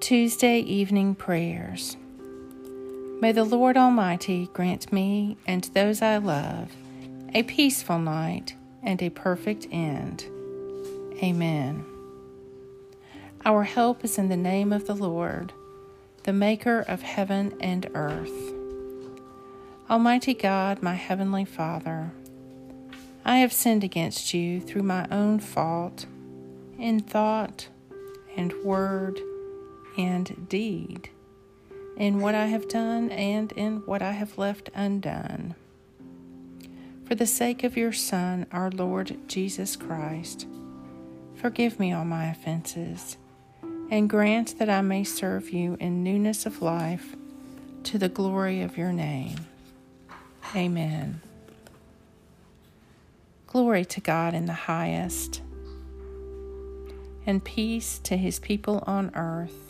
Tuesday evening prayers. May the Lord Almighty grant me and those I love a peaceful night and a perfect end. Amen. Our help is in the name of the Lord, the Maker of heaven and earth. Almighty God, my Heavenly Father, I have sinned against you through my own fault in thought and word and deed, in what I have done and in what I have left undone. For the sake of your Son, our Lord Jesus Christ, forgive me all my offenses, and grant that I may serve you in newness of life to the glory of your name. Amen. Glory to God in the highest, and peace to his people on earth.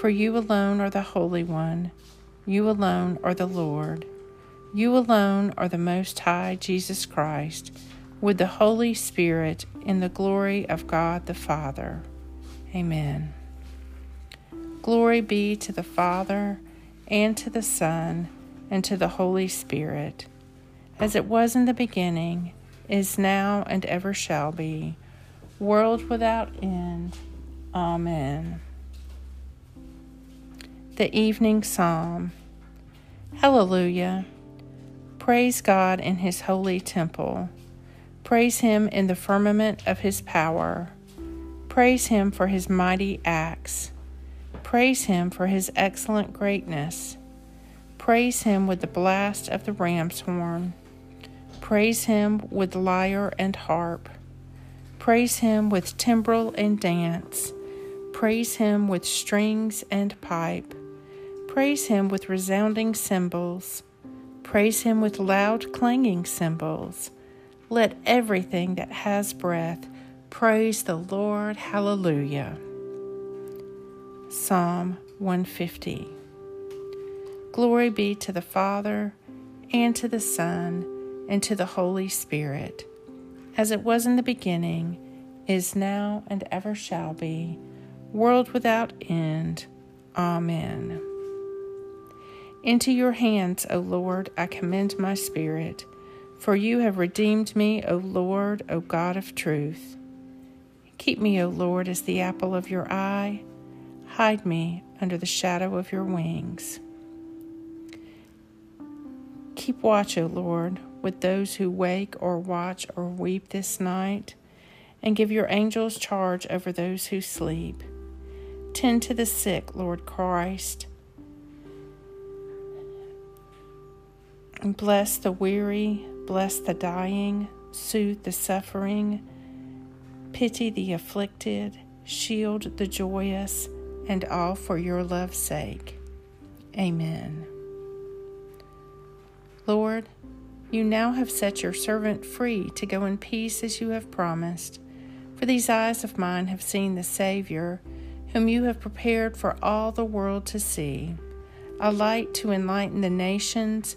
For you alone are the Holy One. You alone are the Lord. You alone are the Most High Jesus Christ, with the Holy Spirit in the glory of God the Father. Amen. Glory be to the Father, and to the Son, and to the Holy Spirit as it was in the beginning, is now, and ever shall be, world without end. Amen. The Evening Psalm Hallelujah. Praise God in His holy temple. Praise Him in the firmament of His power. Praise Him for His mighty acts. Praise Him for His excellent greatness. Praise Him with the blast of the ram's horn. Praise him with lyre and harp. Praise him with timbrel and dance. Praise him with strings and pipe. Praise him with resounding cymbals. Praise him with loud clanging cymbals. Let everything that has breath praise the Lord. Hallelujah. Psalm 150. Glory be to the Father, and to the Son, and to the Holy Spirit, as it was in the beginning, is now, and ever shall be, world without end. Amen. Into your hands, O Lord, I commend my spirit, for you have redeemed me, O Lord, O God of truth. Keep me, O Lord, as the apple of your eye. Hide me under the shadow of your wings. Keep watch, O Lord, with those who wake or watch or weep this night, and give your angels charge over those who sleep. Tend to the sick, Lord Christ. Bless the weary, bless the dying, soothe the suffering, pity the afflicted, shield the joyous, and all for your love's sake. Amen. Lord, you now have set your servant free to go in peace as you have promised. For these eyes of mine have seen the Savior, whom you have prepared for all the world to see, a light to enlighten the nations